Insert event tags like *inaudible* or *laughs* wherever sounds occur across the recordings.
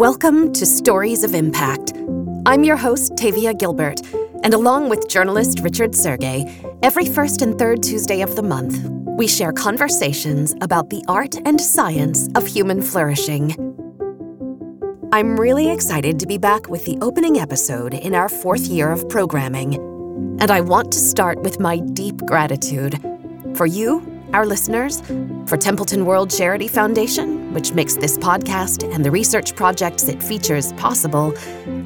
Welcome to Stories of Impact. I'm your host, Tavia Gilbert, and along with journalist Richard Sergay, every first and third Tuesday of the month, we share conversations about the art and science of human flourishing. I'm really excited to be back with the opening episode in our fourth year of programming, and I want to start with my deep gratitude for you our listeners, for Templeton World Charity Foundation, which makes this podcast and the research projects it features possible,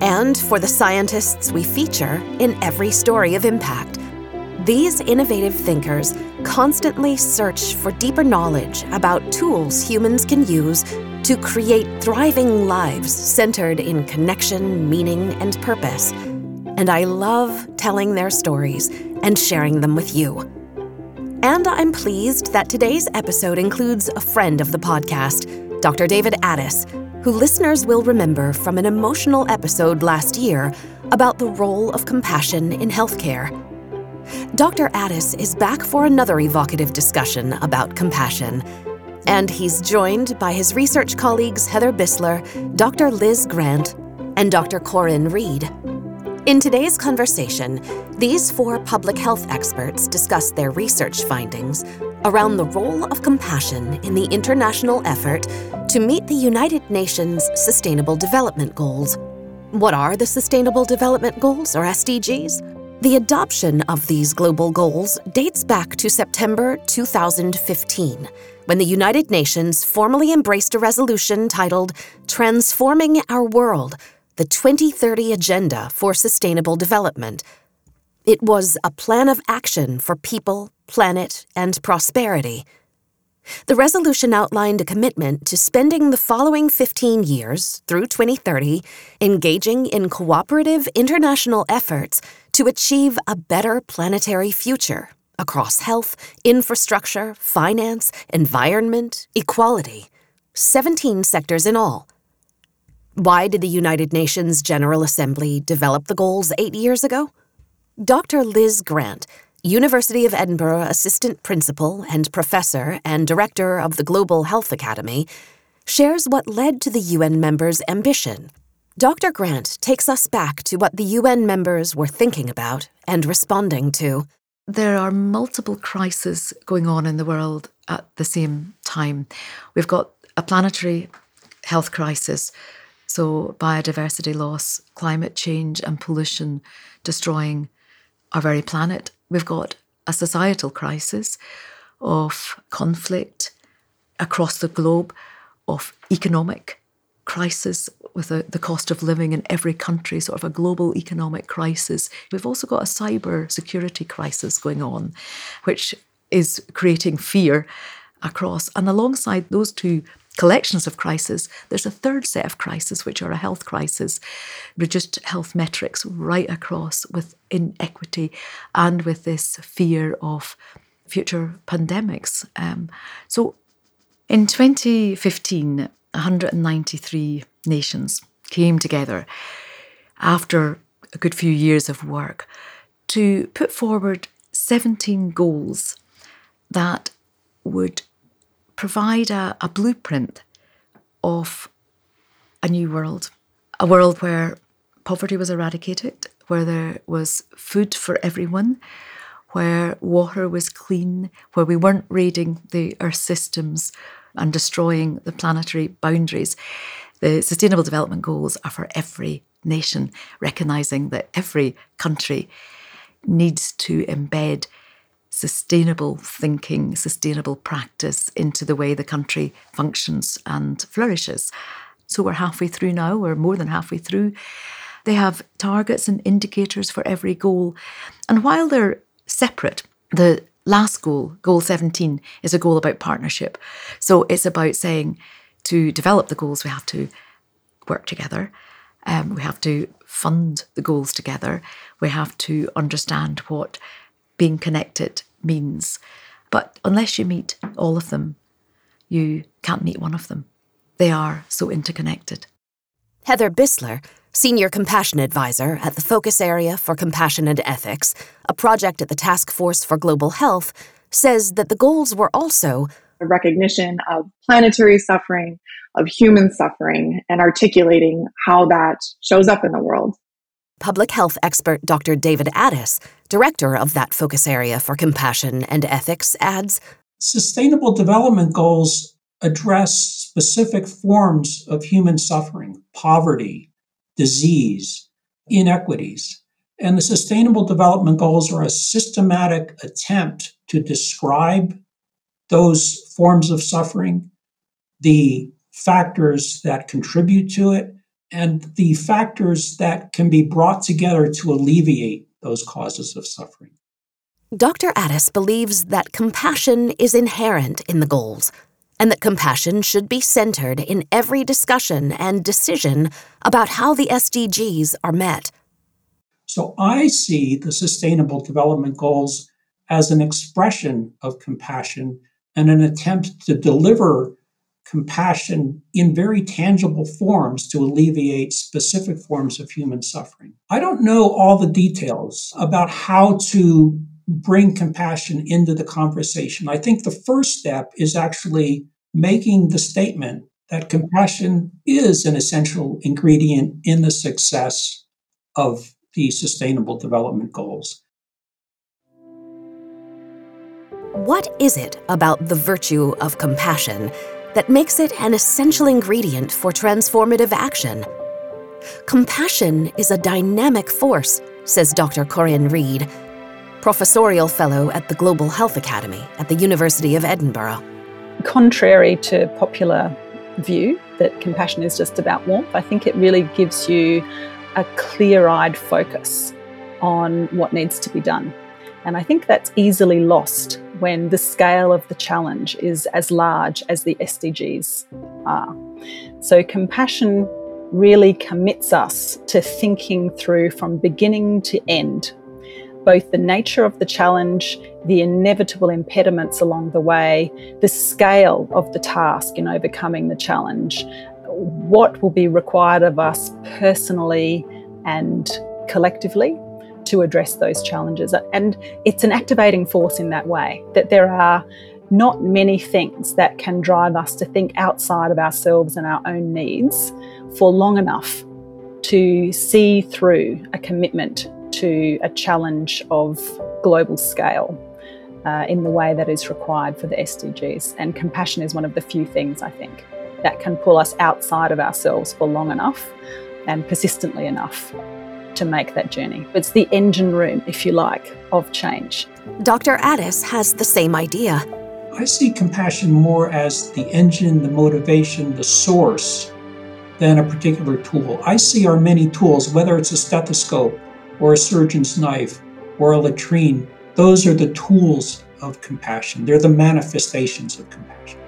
and for the scientists we feature in every story of impact. These innovative thinkers constantly search for deeper knowledge about tools humans can use to create thriving lives centered in connection, meaning, and purpose. And I love telling their stories and sharing them with you. And I'm pleased that today's episode includes a friend of the podcast, Dr. David Addiss, who listeners will remember from an emotional episode last year about the role of compassion in healthcare. Dr. Addiss is back for another evocative discussion about compassion. And he's joined by his research colleagues Heather Buesseler, Dr. Liz Grant, and Dr. Corinne Reid. In today's conversation, these four public health experts discuss their research findings around the role of compassion in the international effort to meet the United Nations Sustainable Development Goals. What are the Sustainable Development Goals, or SDGs? The adoption of these global goals dates back to September 2015, when the United Nations formally embraced a resolution titled Transforming Our World the 2030 Agenda for Sustainable Development. It was a plan of action for people, planet, and prosperity. The resolution outlined a commitment to spending the following 15 years, through 2030, engaging in cooperative international efforts to achieve a better planetary future across health, infrastructure, finance, environment, equality. 17 sectors in all. Why did the United Nations General Assembly develop the goals eight years ago? Dr. Liz Grant, University of Edinburgh Assistant Principal and Professor and Director of the Global Health Academy, shares what led to the UN members' ambition. Dr. Grant takes us back to what the UN members were thinking about and responding to. There are multiple crises going on in the world at the same time. We've got a planetary health crisis so, biodiversity loss, climate change, and pollution destroying our very planet. We've got a societal crisis of conflict across the globe, of economic crisis with the, the cost of living in every country, sort of a global economic crisis. We've also got a cyber security crisis going on, which is creating fear across. And alongside those two collections of crises, there's a third set of crises, which are a health crisis, reduced health metrics right across with inequity and with this fear of future pandemics. Um, so in 2015, 193 nations came together after a good few years of work to put forward 17 goals that would provide a, a blueprint of a new world, a world where poverty was eradicated, where there was food for everyone, where water was clean, where we weren't raiding the earth systems and destroying the planetary boundaries. The Sustainable Development Goals are for every nation, recognising that every country needs to embed sustainable thinking, sustainable practice into the way the country functions and flourishes. So we're halfway through now, we're more than halfway through. They have targets and indicators for every goal. And while they're separate, the last goal, goal 17, is a goal about partnership. So it's about saying to develop the goals, we have to work together. Um, we have to fund the goals together. We have to understand what being connected means. But unless you meet all of them, you can't meet one of them. They are so interconnected. Heather Buesseler, Senior Compassion Advisor at the Focus Area for Compassion and Ethics, a project at the Task Force for Global Health, says that the goals were also a recognition of planetary suffering, of human suffering, and articulating how that shows up in the world. Public health expert Dr. David Addiss, director of that focus area for compassion and ethics, adds Sustainable Development Goals address specific forms of human suffering, poverty, disease, inequities. And the Sustainable Development Goals are a systematic attempt to describe those forms of suffering, the factors that contribute to it, and the factors that can be brought together to alleviate those causes of suffering. Dr. Addiss believes that compassion is inherent in the goals, and that compassion should be centered in every discussion and decision about how the SDGs are met. So I see the Sustainable Development Goals as an expression of compassion and an attempt to deliver compassion in very tangible forms to alleviate specific forms of human suffering. I don't know all the details about how to bring compassion into the conversation. I think the first step is actually making the statement that compassion is an essential ingredient in the success of the Sustainable Development Goals. What is it about the virtue of compassion that makes it an essential ingredient for transformative action? Compassion is a dynamic force, says Dr. Corinne Reid, professorial fellow at the Global Health Academy at the University of Edinburgh. Contrary to popular view that compassion is just about warmth, I think it really gives you a clear eyed focus on what needs to be done. And I think that's easily lost when the scale of the challenge is as large as the SDGs are. So, compassion really commits us to thinking through from beginning to end both the nature of the challenge, the inevitable impediments along the way, the scale of the task in overcoming the challenge, what will be required of us personally and collectively to address those challenges. And it's an activating force in that way, that there are not many things that can drive us to think outside of ourselves and our own needs for long enough to see through a commitment to a challenge of global scale uh, in the way that is required for the SDGs. And compassion is one of the few things I think that can pull us outside of ourselves for long enough and persistently enough to make that journey. It's the engine room, if you like, of change. Dr. Addiss has the same idea. I see compassion more as the engine, the motivation, the source than a particular tool. I see our many tools, whether it's a stethoscope or a surgeon's knife or a latrine, those are the tools of compassion. They're the manifestations of compassion.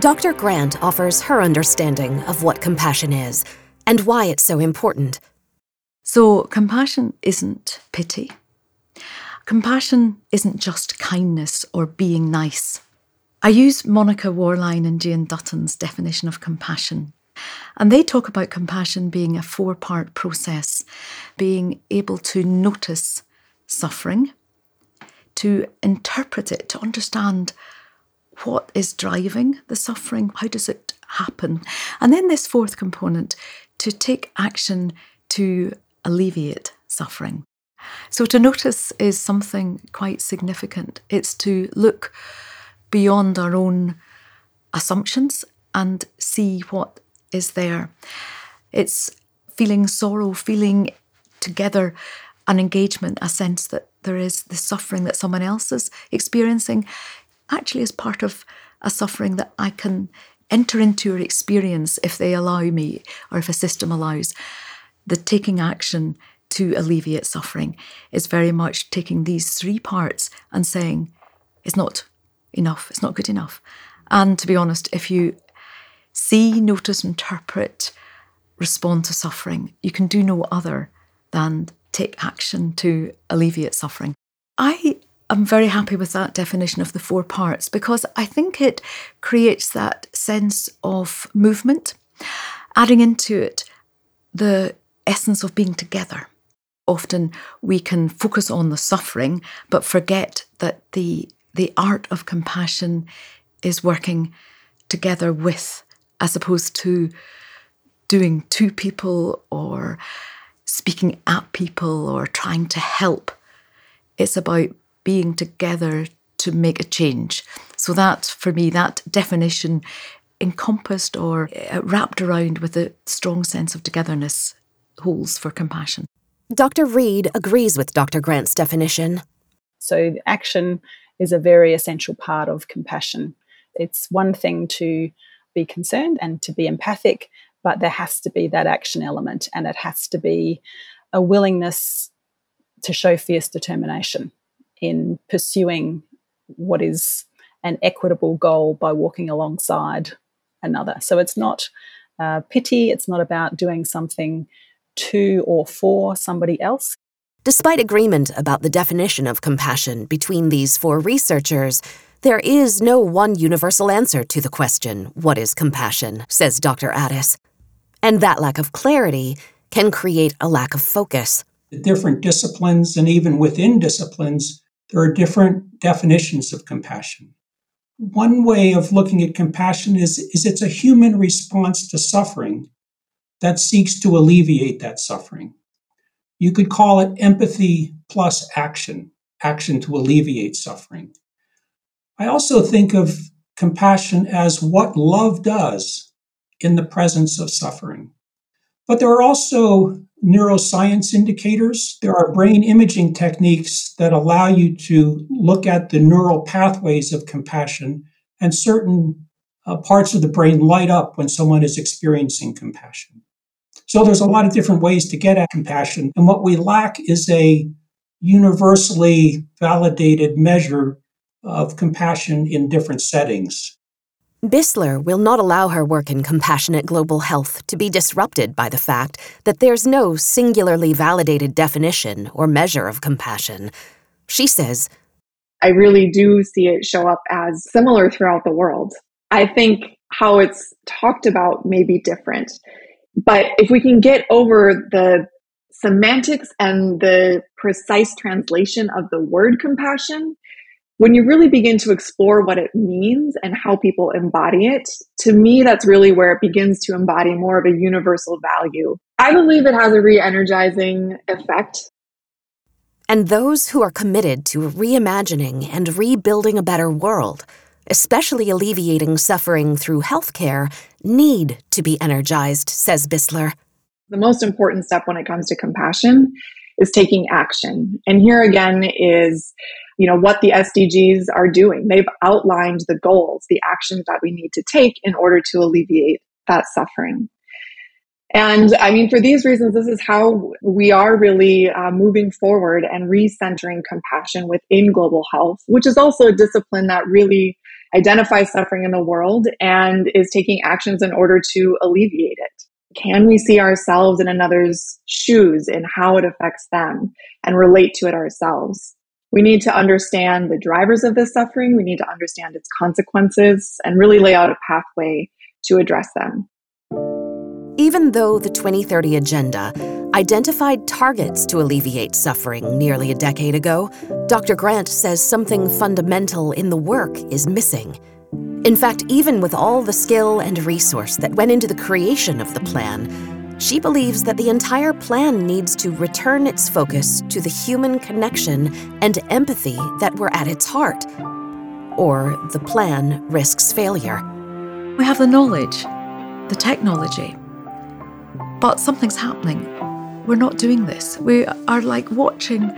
Dr. Grant offers her understanding of what compassion is and why it's so important. So, compassion isn't pity. Compassion isn't just kindness or being nice. I use Monica Worline and Jane Dutton's definition of compassion. And they talk about compassion being a four part process, being able to notice suffering, to interpret it, to understand what is driving the suffering, how does it happen. And then this fourth component, to take action to alleviate suffering. So to notice is something quite significant. It's to look beyond our own assumptions and see what is there. It's feeling sorrow, feeling together an engagement, a sense that there is the suffering that someone else is experiencing, actually is part of a suffering that I can enter into your experience if they allow me or if a system allows. The taking action to alleviate suffering is very much taking these three parts and saying, it's not enough, it's not good enough. And to be honest, if you see, notice, interpret, respond to suffering. You can do no other than take action to alleviate suffering. I am very happy with that definition of the four parts because I think it creates that sense of movement, adding into it the essence of being together. Often we can focus on the suffering but forget that the the art of compassion is working together with, as opposed to doing to people or speaking at people or trying to help. It's about being together to make a change. So, that for me, that definition encompassed or uh, wrapped around with a strong sense of togetherness holds for compassion. Dr. Reid agrees with Dr. Grant's definition. So, action is a very essential part of compassion. It's one thing to be concerned and to be empathic, but there has to be that action element and it has to be a willingness to show fierce determination in pursuing what is an equitable goal by walking alongside another. So it's not uh, pity, it's not about doing something to or for somebody else. Despite agreement about the definition of compassion between these four researchers, there is no one universal answer to the question, What is compassion? says Dr. Addiss. And that lack of clarity can create a lack of focus. The different disciplines, and even within disciplines, there are different definitions of compassion. One way of looking at compassion is, is it's a human response to suffering that seeks to alleviate that suffering. You could call it empathy plus action, action to alleviate suffering. I also think of compassion as what love does in the presence of suffering. But there are also neuroscience indicators. There are brain imaging techniques that allow you to look at the neural pathways of compassion, and certain uh, parts of the brain light up when someone is experiencing compassion. So there's a lot of different ways to get at compassion. And what we lack is a universally validated measure of compassion in different settings. Buesseler will not allow her work in compassionate global health to be disrupted by the fact that there's no singularly validated definition or measure of compassion. She says, I really do see it show up as similar throughout the world. I think how it's talked about may be different. But if we can get over the semantics and the precise translation of the word compassion, when you really begin to explore what it means and how people embody it, to me, that's really where it begins to embody more of a universal value. I believe it has a re energizing effect. And those who are committed to reimagining and rebuilding a better world, especially alleviating suffering through healthcare, need to be energized, says Buesseler. The most important step when it comes to compassion is taking action. And here again is, you know, what the SDGs are doing. They've outlined the goals, the actions that we need to take in order to alleviate that suffering. And I mean, for these reasons, this is how we are really uh, moving forward and recentering compassion within global health, which is also a discipline that really identifies suffering in the world and is taking actions in order to alleviate it can we see ourselves in another's shoes and how it affects them and relate to it ourselves? We need to understand the drivers of this suffering. We need to understand its consequences and really lay out a pathway to address them. Even though the 2030 Agenda identified targets to alleviate suffering nearly a decade ago, Dr. Grant says something fundamental in the work is missing. In fact, even with all the skill and resource that went into the creation of the plan, she believes that the entire plan needs to return its focus to the human connection and empathy that were at its heart. Or the plan risks failure. We have the knowledge, the technology, but something's happening. We're not doing this. We are like watching,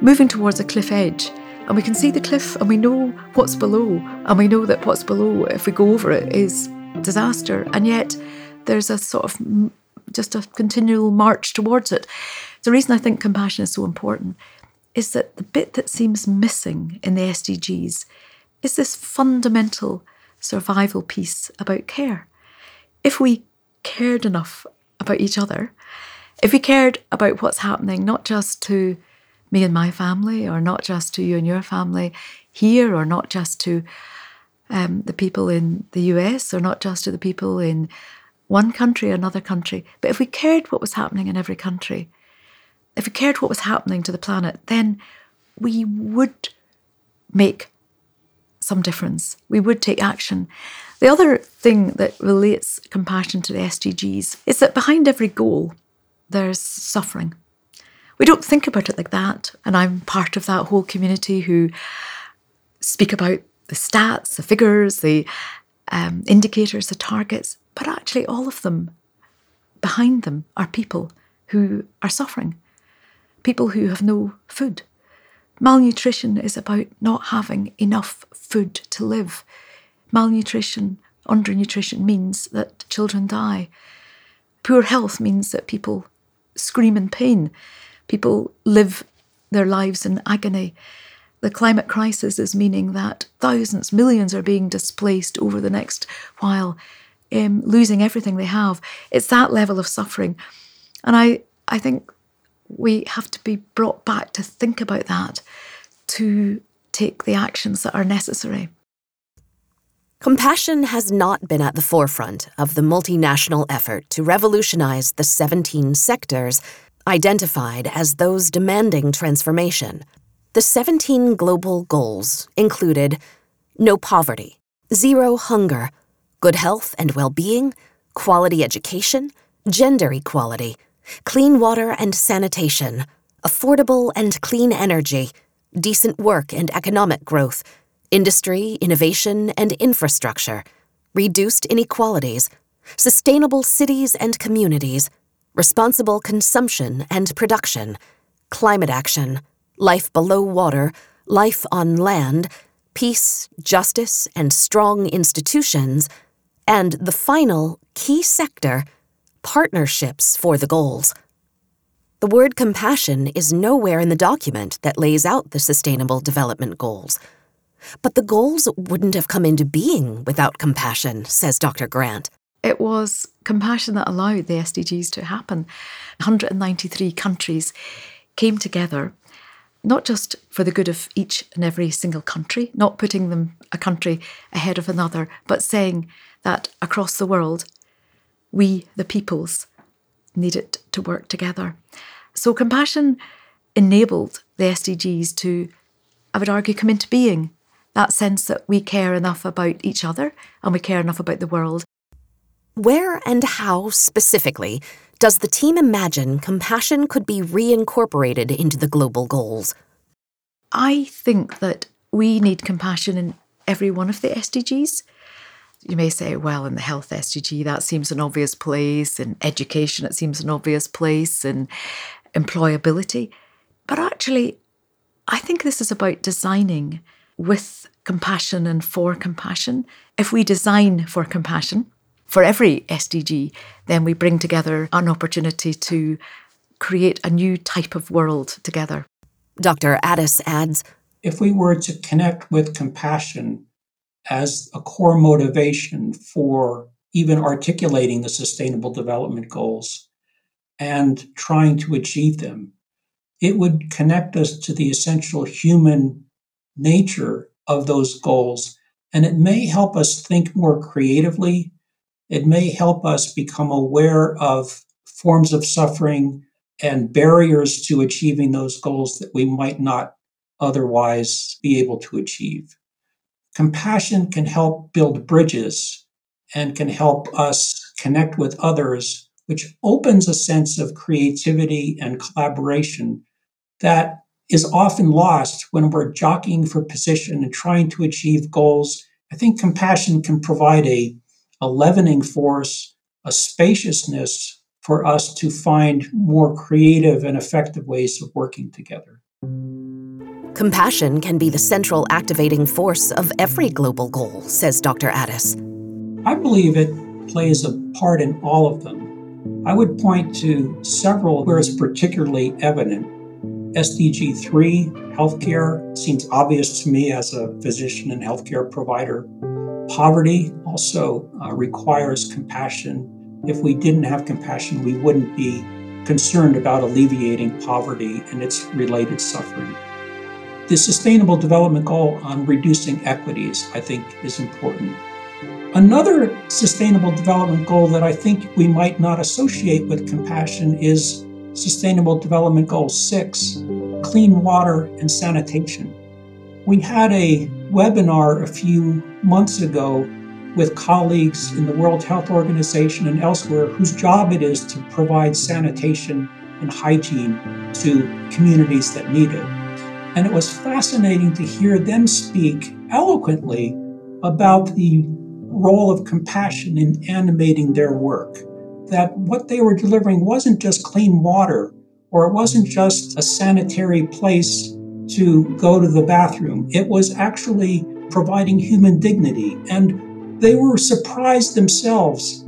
moving towards a cliff edge and we can see the cliff and we know what's below and we know that what's below if we go over it is disaster and yet there's a sort of just a continual march towards it. The reason i think compassion is so important is that the bit that seems missing in the sdgs is this fundamental survival piece about care. If we cared enough about each other if we cared about what's happening not just to me and my family, or not just to you and your family here, or not just to um, the people in the US, or not just to the people in one country another country. But if we cared what was happening in every country, if we cared what was happening to the planet, then we would make some difference. We would take action. The other thing that relates compassion to the SDGs is that behind every goal, there's suffering. We don't think about it like that. And I'm part of that whole community who speak about the stats, the figures, the um, indicators, the targets, but actually, all of them, behind them, are people who are suffering, people who have no food. Malnutrition is about not having enough food to live. Malnutrition, undernutrition means that children die. Poor health means that people scream in pain. People live their lives in agony. The climate crisis is meaning that thousands, millions are being displaced over the next while, um, losing everything they have. It's that level of suffering. And I, I think we have to be brought back to think about that, to take the actions that are necessary. Compassion has not been at the forefront of the multinational effort to revolutionize the 17 sectors identified as those demanding transformation. The 17 global goals included no poverty, zero hunger, good health and well being, quality education, gender equality, clean water and sanitation, affordable and clean energy, decent work and economic growth, industry, innovation, and infrastructure, reduced inequalities, sustainable cities and communities, responsible consumption and production, climate action, life below water, life on land, peace, justice, and strong institutions, and the final key sector partnerships for the goals. The word compassion is nowhere in the document that lays out the Sustainable Development Goals. But the goals wouldn't have come into being without compassion, says Dr. Grant. It was compassion that allowed the SDGs to happen. 193 countries came together, not just for the good of each and every single country, not putting them a country ahead of another, but saying that across the world, we, the peoples, needed to work together. So compassion enabled the SDGs to, I would argue, come into being. That sense that we care enough about each other and we care enough about the world. Where and how specifically does the team imagine compassion could be reincorporated into the global goals? I think that we need compassion in every one of the SDGs. You may say, well, in the health SDG, that seems an obvious place. In education, it seems an obvious place. In employability. But actually, I think this is about designing with compassion and for compassion. If we design for compassion for every SDG, then we bring together an opportunity to create a new type of world together. Dr. Addiss adds If we were to connect with compassion as a core motivation for even articulating the Sustainable Development Goals and trying to achieve them, it would connect us to the essential human nature of those goals. And it may help us think more creatively. It may help us become aware of forms of suffering and barriers to achieving those goals that we might not otherwise be able to achieve. Compassion can help build bridges and can help us connect with others, which opens a sense of creativity and collaboration that is often lost when we're jockeying for position and trying to achieve goals. I think compassion can provide a, a leavening force, a spaciousness for us to find more creative and effective ways of working together. Compassion can be the central activating force of every global goal, says Dr. Addiss. I believe it plays a part in all of them. I would point to several where it's particularly evident. SDG 3, healthcare, seems obvious to me as a physician and healthcare provider. Poverty also uh, requires compassion. If we didn't have compassion, we wouldn't be concerned about alleviating poverty and its related suffering. The Sustainable Development Goal on reducing equities, I think, is important. Another Sustainable Development Goal that I think we might not associate with compassion is Sustainable Development Goal 6 clean water and sanitation. We had a webinar a few months ago with colleagues in the World Health Organization and elsewhere whose job it is to provide sanitation and hygiene to communities that need it. And it was fascinating to hear them speak eloquently about the role of compassion in animating their work. That what they were delivering wasn't just clean water, or it wasn't just a sanitary place to go to the bathroom. It was actually providing human dignity. And they were surprised themselves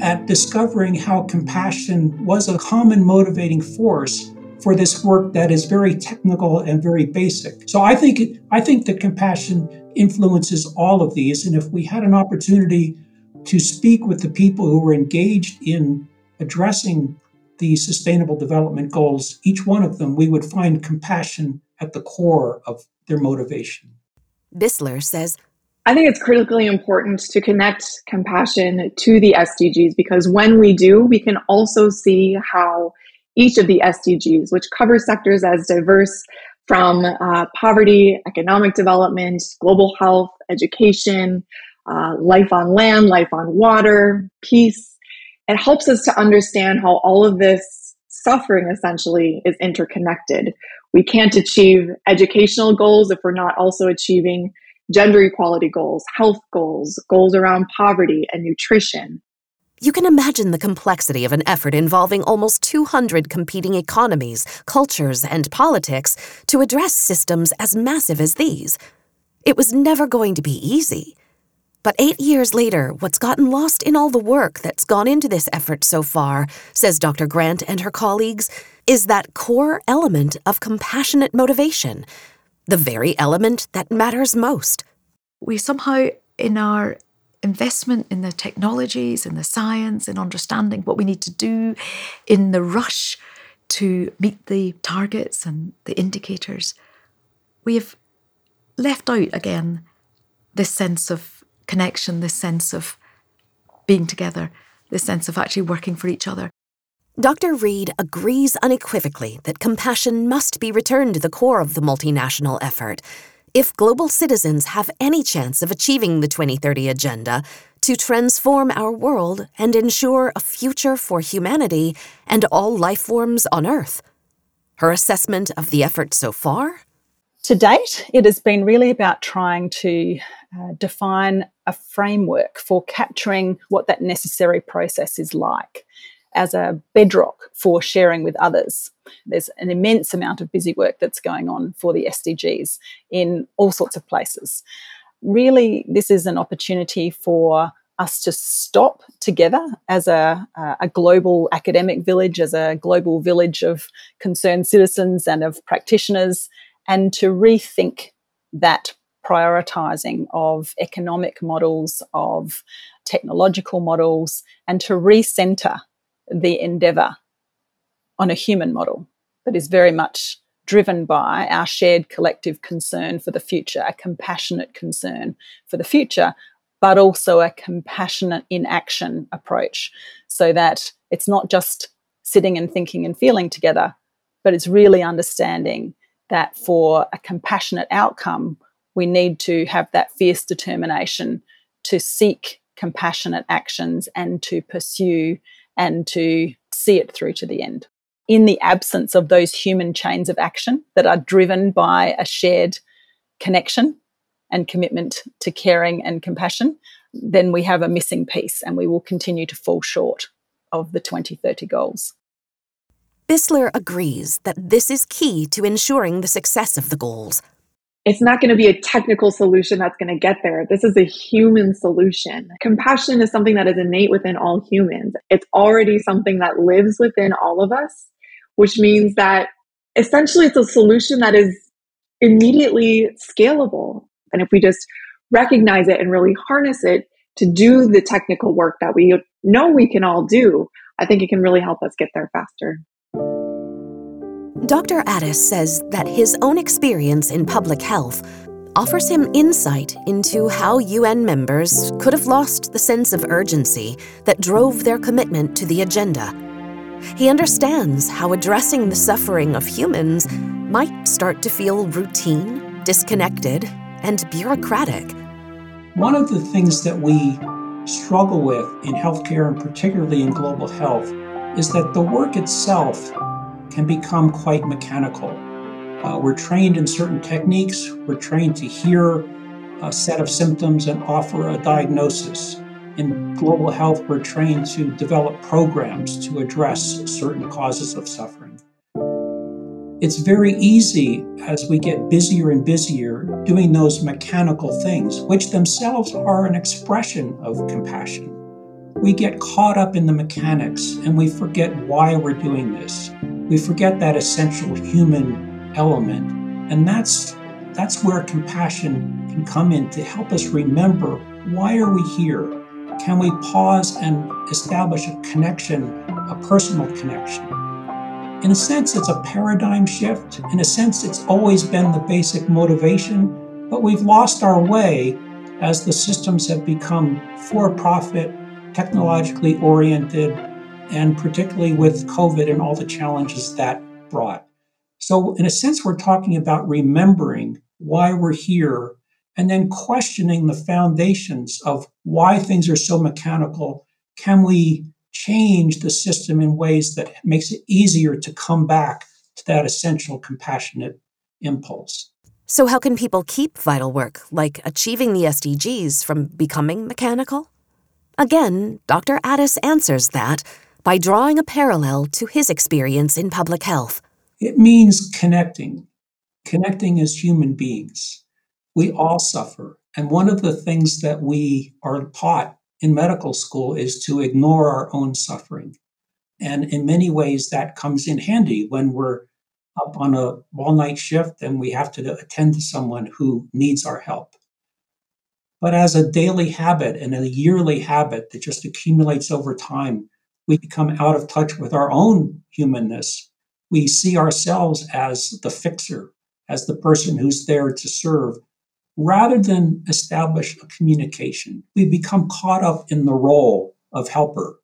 at discovering how compassion was a common motivating force for this work that is very technical and very basic. So I think I think that compassion influences all of these and if we had an opportunity to speak with the people who were engaged in addressing the sustainable development goals, each one of them we would find compassion at the core of their motivation. Buesseler says I think it's critically important to connect compassion to the SDGs because when we do, we can also see how each of the SDGs, which covers sectors as diverse from uh, poverty, economic development, global health, education, uh, life on land, life on water, peace. It helps us to understand how all of this suffering essentially is interconnected. We can't achieve educational goals if we're not also achieving gender equality goals, health goals, goals around poverty and nutrition. You can imagine the complexity of an effort involving almost 200 competing economies, cultures, and politics to address systems as massive as these. It was never going to be easy. But eight years later, what's gotten lost in all the work that's gone into this effort so far, says Dr. Grant and her colleagues, is that core element of compassionate motivation, the very element that matters most. We somehow, in our investment in the technologies, in the science, in understanding what we need to do, in the rush to meet the targets and the indicators, we have left out again this sense of connection, this sense of being together, this sense of actually working for each other. Dr. Reid agrees unequivocally that compassion must be returned to the core of the multinational effort if global citizens have any chance of achieving the 2030 Agenda to transform our world and ensure a future for humanity and all life forms on Earth. Her assessment of the effort so far? To date, it has been really about trying to uh, define a framework for capturing what that necessary process is like as a bedrock for sharing with others. There's an immense amount of busy work that's going on for the SDGs in all sorts of places. Really, this is an opportunity for us to stop together as a, a global academic village, as a global village of concerned citizens and of practitioners, and to rethink that prioritizing of economic models, of technological models, and to recenter the endeavor on a human model that is very much driven by our shared collective concern for the future, a compassionate concern for the future, but also a compassionate in action approach. So that it's not just sitting and thinking and feeling together, but it's really understanding that for a compassionate outcome, we need to have that fierce determination to seek compassionate actions and to pursue and to see it through to the end. In the absence of those human chains of action that are driven by a shared connection and commitment to caring and compassion, then we have a missing piece and we will continue to fall short of the 2030 goals. Buesseler agrees that this is key to ensuring the success of the goals it's not going to be a technical solution that's going to get there. This is a human solution. Compassion is something that is innate within all humans. It's already something that lives within all of us, which means that essentially it's a solution that is immediately scalable. And if we just recognize it and really harness it to do the technical work that we know we can all do, I think it can really help us get there faster. Dr. Addiss says that his own experience in public health offers him insight into how UN members could have lost the sense of urgency that drove their commitment to the agenda. He understands how addressing the suffering of humans might start to feel routine, disconnected, and bureaucratic. One of the things that we struggle with in healthcare and particularly in global health is that the work itself can become quite mechanical. Uh, we're trained in certain techniques, we're trained to hear a set of symptoms and offer a diagnosis. In global health, we're trained to develop programs to address certain causes of suffering. It's very easy as we get busier and busier doing those mechanical things, which themselves are an expression of compassion. We get caught up in the mechanics and we forget why we're doing this. We forget that essential human element. And that's that's where compassion can come in to help us remember why are we here? Can we pause and establish a connection, a personal connection? In a sense, it's a paradigm shift. In a sense, it's always been the basic motivation, but we've lost our way as the systems have become for profit, technologically oriented, and particularly with COVID and all the challenges that brought. So, in a sense, we're talking about remembering why we're here and then questioning the foundations of why things are so mechanical. Can we change the system in ways that makes it easier to come back to that essential compassionate impulse? So, how can people keep vital work, like achieving the SDGs, from becoming mechanical? Again, Dr. Addiss answers that by drawing a parallel to his experience in public health. It means connecting, connecting as human beings we all suffer. And one of the things that we are taught in medical school is to ignore our own suffering. And in many ways, that comes in handy when we're up on a all night shift and we have to attend to someone who needs our help. But as a daily habit and a yearly habit that just accumulates over time, we become out of touch with our own humanness. We see ourselves as the fixer, as the person who's there to serve, rather than establish a communication, we become caught up in the role of helper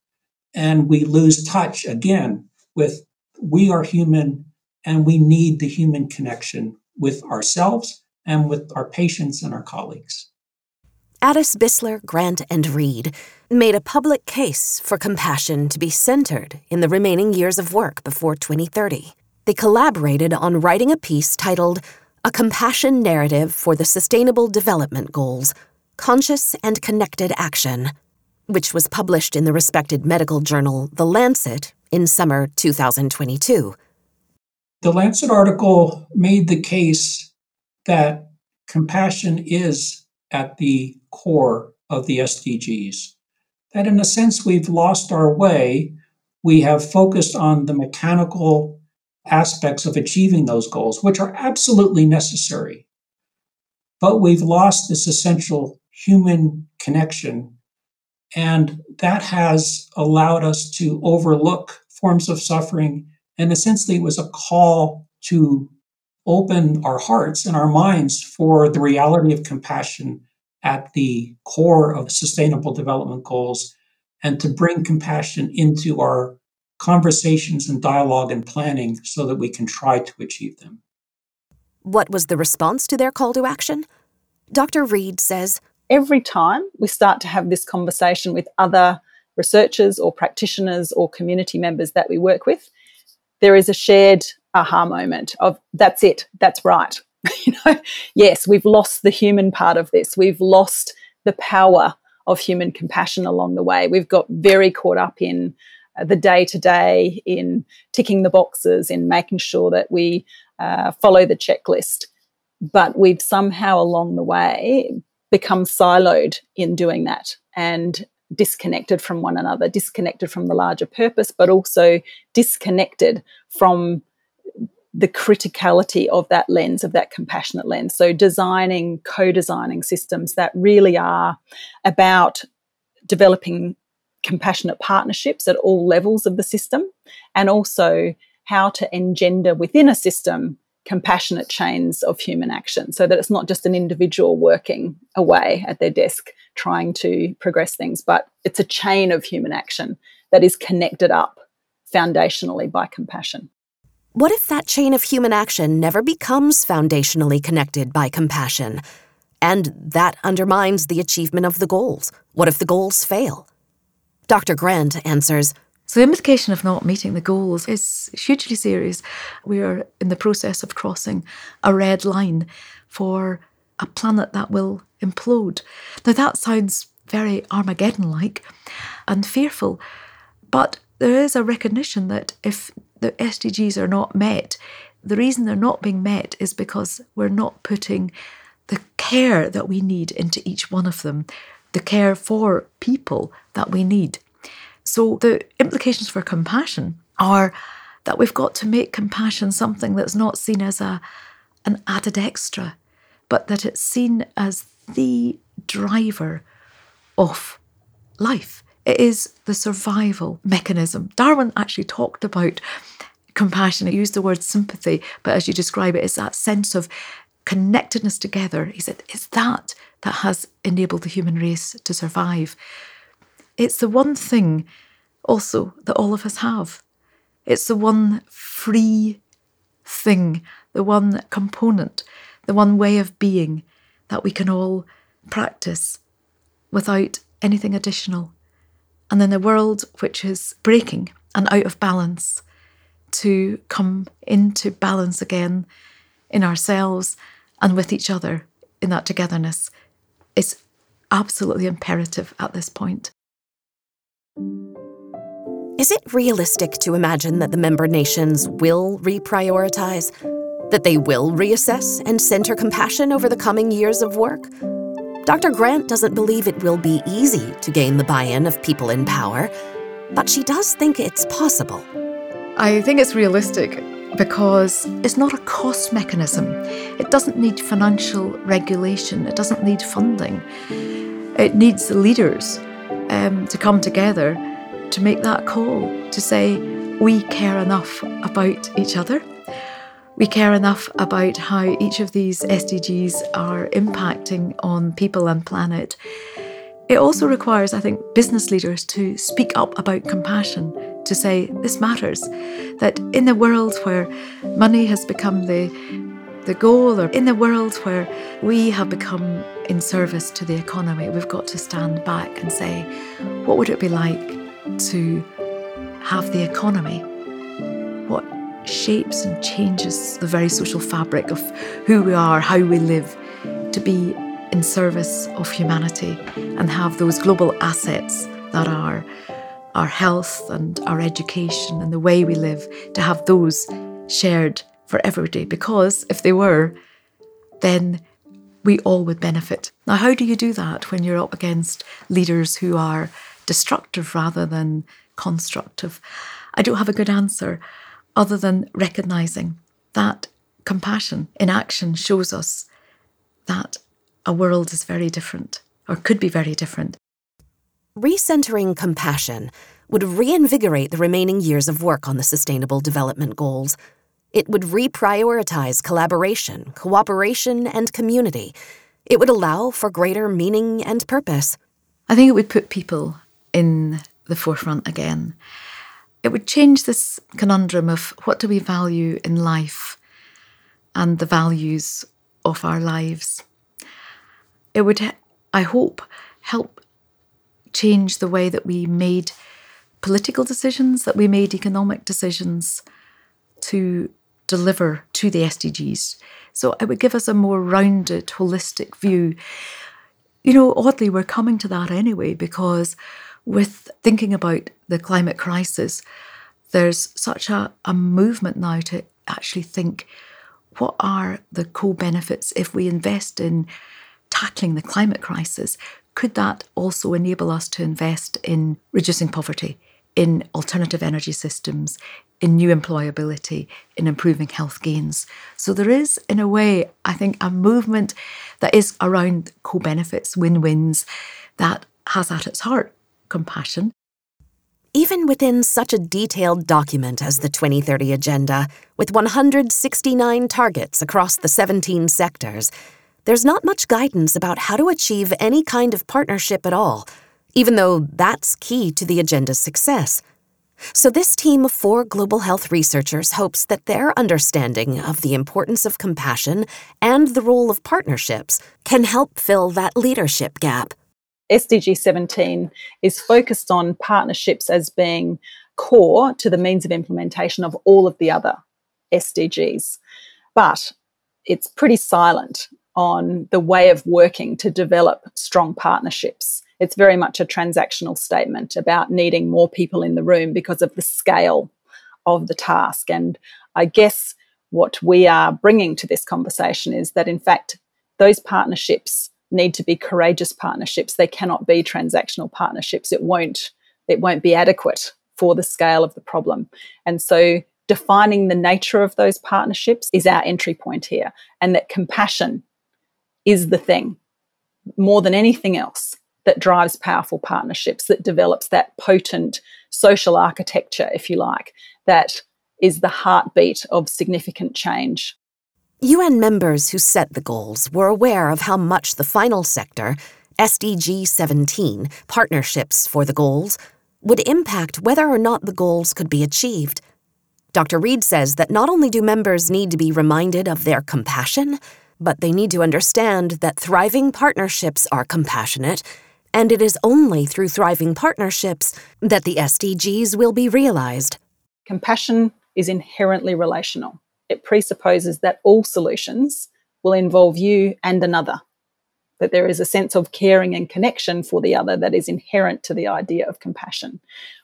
and we lose touch again with we are human and we need the human connection with ourselves and with our patients and our colleagues. Addiss Buesseler, Grant, and Reid made a public case for compassion to be centered in the remaining years of work before 2030. They collaborated on writing a piece titled a compassion narrative for the Sustainable Development Goals Conscious and Connected Action, which was published in the respected medical journal The Lancet in summer 2022. The Lancet article made the case that compassion is at the core of the SDGs. That, in a sense, we've lost our way. We have focused on the mechanical aspects of achieving those goals, which are absolutely necessary. But we've lost this essential human connection. And that has allowed us to overlook forms of suffering. And essentially, it was a call to open our hearts and our minds for the reality of compassion at the core of sustainable development goals and to bring compassion into our conversations and dialogue and planning so that we can try to achieve them. What was the response to their call to action? Dr. Reid says Every time we start to have this conversation with other researchers or practitioners or community members that we work with, there is a shared aha moment of that's it, that's right. *laughs* you know, yes, we've lost the human part of this. We've lost the power of human compassion along the way. We've got very caught up in the day to day, in ticking the boxes, in making sure that we uh, follow the checklist. But we've somehow along the way become siloed in doing that and disconnected from one another, disconnected from the larger purpose, but also disconnected from the criticality of that lens, of that compassionate lens. So, designing, co designing systems that really are about developing compassionate partnerships at all levels of the system, and also how to engender within a system compassionate chains of human action so that it's not just an individual working away at their desk trying to progress things, but it's a chain of human action that is connected up foundationally by compassion. What if that chain of human action never becomes foundationally connected by compassion? And that undermines the achievement of the goals. What if the goals fail? Dr. Grant answers So, the implication of not meeting the goals is hugely serious. We are in the process of crossing a red line for a planet that will implode. Now, that sounds very Armageddon like and fearful, but there is a recognition that if the SDGs are not met, the reason they're not being met is because we're not putting the care that we need into each one of them, the care for people that we need. So, the implications for compassion are that we've got to make compassion something that's not seen as a, an added extra, but that it's seen as the driver of life. It is the survival mechanism. Darwin actually talked about compassion. He used the word sympathy, but as you describe it, it's that sense of connectedness together. He said it's that that has enabled the human race to survive. It's the one thing also that all of us have. It's the one free thing, the one component, the one way of being that we can all practice without anything additional. And in a world which is breaking and out of balance, to come into balance again in ourselves and with each other in that togetherness is absolutely imperative at this point. Is it realistic to imagine that the member nations will reprioritize? That they will reassess and center compassion over the coming years of work? Dr. Grant doesn't believe it will be easy to gain the buy in of people in power, but she does think it's possible. I think it's realistic because it's not a cost mechanism. It doesn't need financial regulation, it doesn't need funding. It needs the leaders um, to come together to make that call to say, we care enough about each other. We care enough about how each of these SDGs are impacting on people and planet. It also requires, I think, business leaders to speak up about compassion, to say this matters. That in a world where money has become the the goal, or in a world where we have become in service to the economy, we've got to stand back and say, what would it be like to have the economy? What shapes and changes the very social fabric of who we are, how we live, to be in service of humanity and have those global assets that are our health and our education and the way we live, to have those shared for everybody. Because if they were, then we all would benefit. Now, how do you do that when you're up against leaders who are destructive rather than constructive? I don't have a good answer other than recognizing that compassion in action shows us that a world is very different or could be very different. Recentering compassion would reinvigorate the remaining years of work on the Sustainable Development Goals. It would reprioritize collaboration, cooperation, and community. It would allow for greater meaning and purpose. I think it would put people in the forefront again. It would change this conundrum of what do we value in life and the values of our lives. It would, I hope, help change the way that we made political decisions, that we made economic decisions to deliver to the SDGs. So it would give us a more rounded, holistic view. You know, oddly, we're coming to that anyway because with thinking about the climate crisis, there's such a, a movement now to actually think what are the co benefits if we invest in tackling the climate crisis? Could that also enable us to invest in reducing poverty, in alternative energy systems, in new employability, in improving health gains? So there is, in a way, I think, a movement that is around co benefits, win wins, that has at its heart compassion. Even within such a detailed document as the 2030 Agenda, with 169 targets across the 17 sectors, there's not much guidance about how to achieve any kind of partnership at all, even though that's key to the agenda's success. So, this team of four global health researchers hopes that their understanding of the importance of compassion and the role of partnerships can help fill that leadership gap. SDG 17 is focused on partnerships as being core to the means of implementation of all of the other SDGs. But it's pretty silent on the way of working to develop strong partnerships. It's very much a transactional statement about needing more people in the room because of the scale of the task. And I guess what we are bringing to this conversation is that, in fact, those partnerships need to be courageous partnerships. They cannot be transactional partnerships. It won't, it won't be adequate for the scale of the problem. And so defining the nature of those partnerships is our entry point here. And that compassion is the thing more than anything else that drives powerful partnerships, that develops that potent social architecture, if you like, that is the heartbeat of significant change. UN members who set the goals were aware of how much the final sector, SDG 17, partnerships for the goals, would impact whether or not the goals could be achieved. Dr. Reid says that not only do members need to be reminded of their compassion, but they need to understand that thriving partnerships are compassionate, and it is only through thriving partnerships that the SDGs will be realized. Compassion is inherently relational. It presupposes that all solutions will involve you and another, that there is a sense of caring and connection for the other that is inherent to the idea of compassion.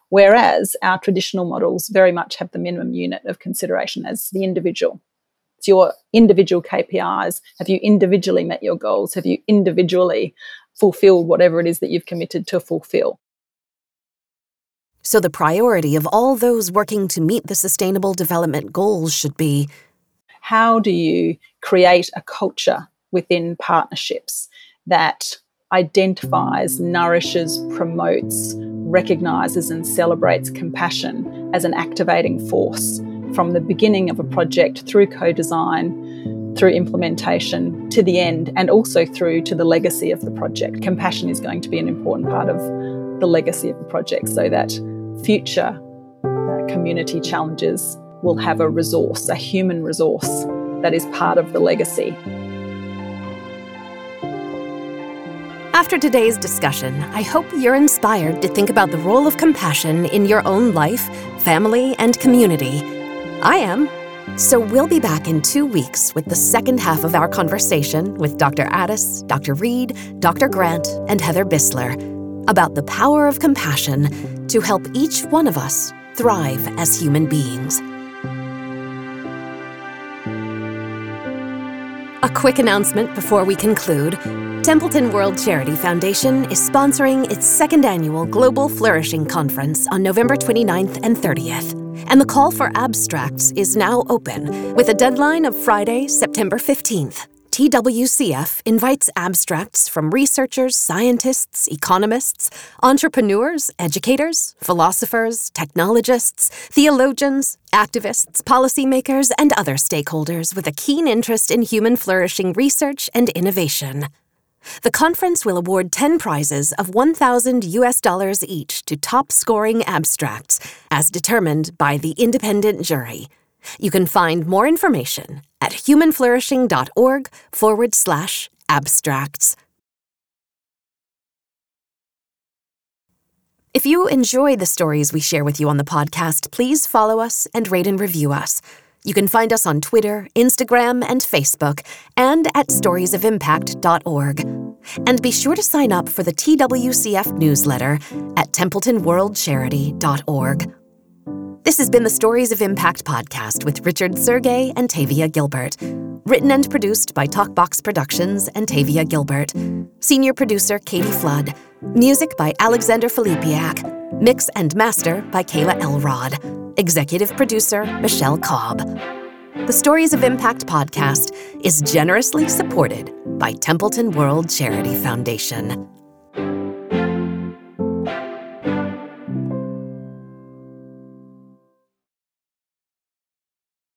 Whereas our traditional models very much have the minimum unit of consideration as the individual. It's your individual KPIs. Have you individually met your goals? Have you individually fulfilled whatever it is that you've committed to fulfill? So, the priority of all those working to meet the Sustainable Development Goals should be how do you create a culture within partnerships that identifies, mm. nourishes, promotes, recognizes, and celebrates compassion as an activating force from the beginning of a project through co design, through implementation to the end, and also through to the legacy of the project. Compassion is going to be an important part of the legacy of the project so that future community challenges will have a resource, a human resource that is part of the legacy. After today's discussion, I hope you're inspired to think about the role of compassion in your own life, family, and community. I am. So we'll be back in two weeks with the second half of our conversation with Dr. Addiss, Dr. Reid, Dr. Grant, and Heather Buesseler about the power of compassion to help each one of us thrive as human beings. A quick announcement before we conclude. Templeton World Charity Foundation is sponsoring its second annual Global Flourishing Conference on November 29th and 30th. And the call for abstracts is now open, with a deadline of Friday, September 15th. TWCF invites abstracts from researchers, scientists, economists, entrepreneurs, educators, philosophers, technologists, theologians, activists, policymakers, and other stakeholders with a keen interest in human flourishing research and innovation. The conference will award 10 prizes of 1,000 US dollars each to top scoring abstracts, as determined by the independent jury. You can find more information at humanflourishing.org forward slash abstracts. If you enjoy the stories we share with you on the podcast, please follow us and rate and review us. You can find us on Twitter, Instagram, and Facebook, and at storiesofimpact.org. And be sure to sign up for the TWCF newsletter at templetonworldcharity.org. This has been the Stories of Impact podcast with Richard Sergay and Tavia Gilbert. Written and produced by Talkbox Productions and Tavia Gilbert. Senior producer Katie Flood. Music by Alexander Filipiak. Mix and master by Kayla Elrod. Executive producer Michelle Cobb. The Stories of Impact podcast is generously supported by Templeton World Charity Foundation.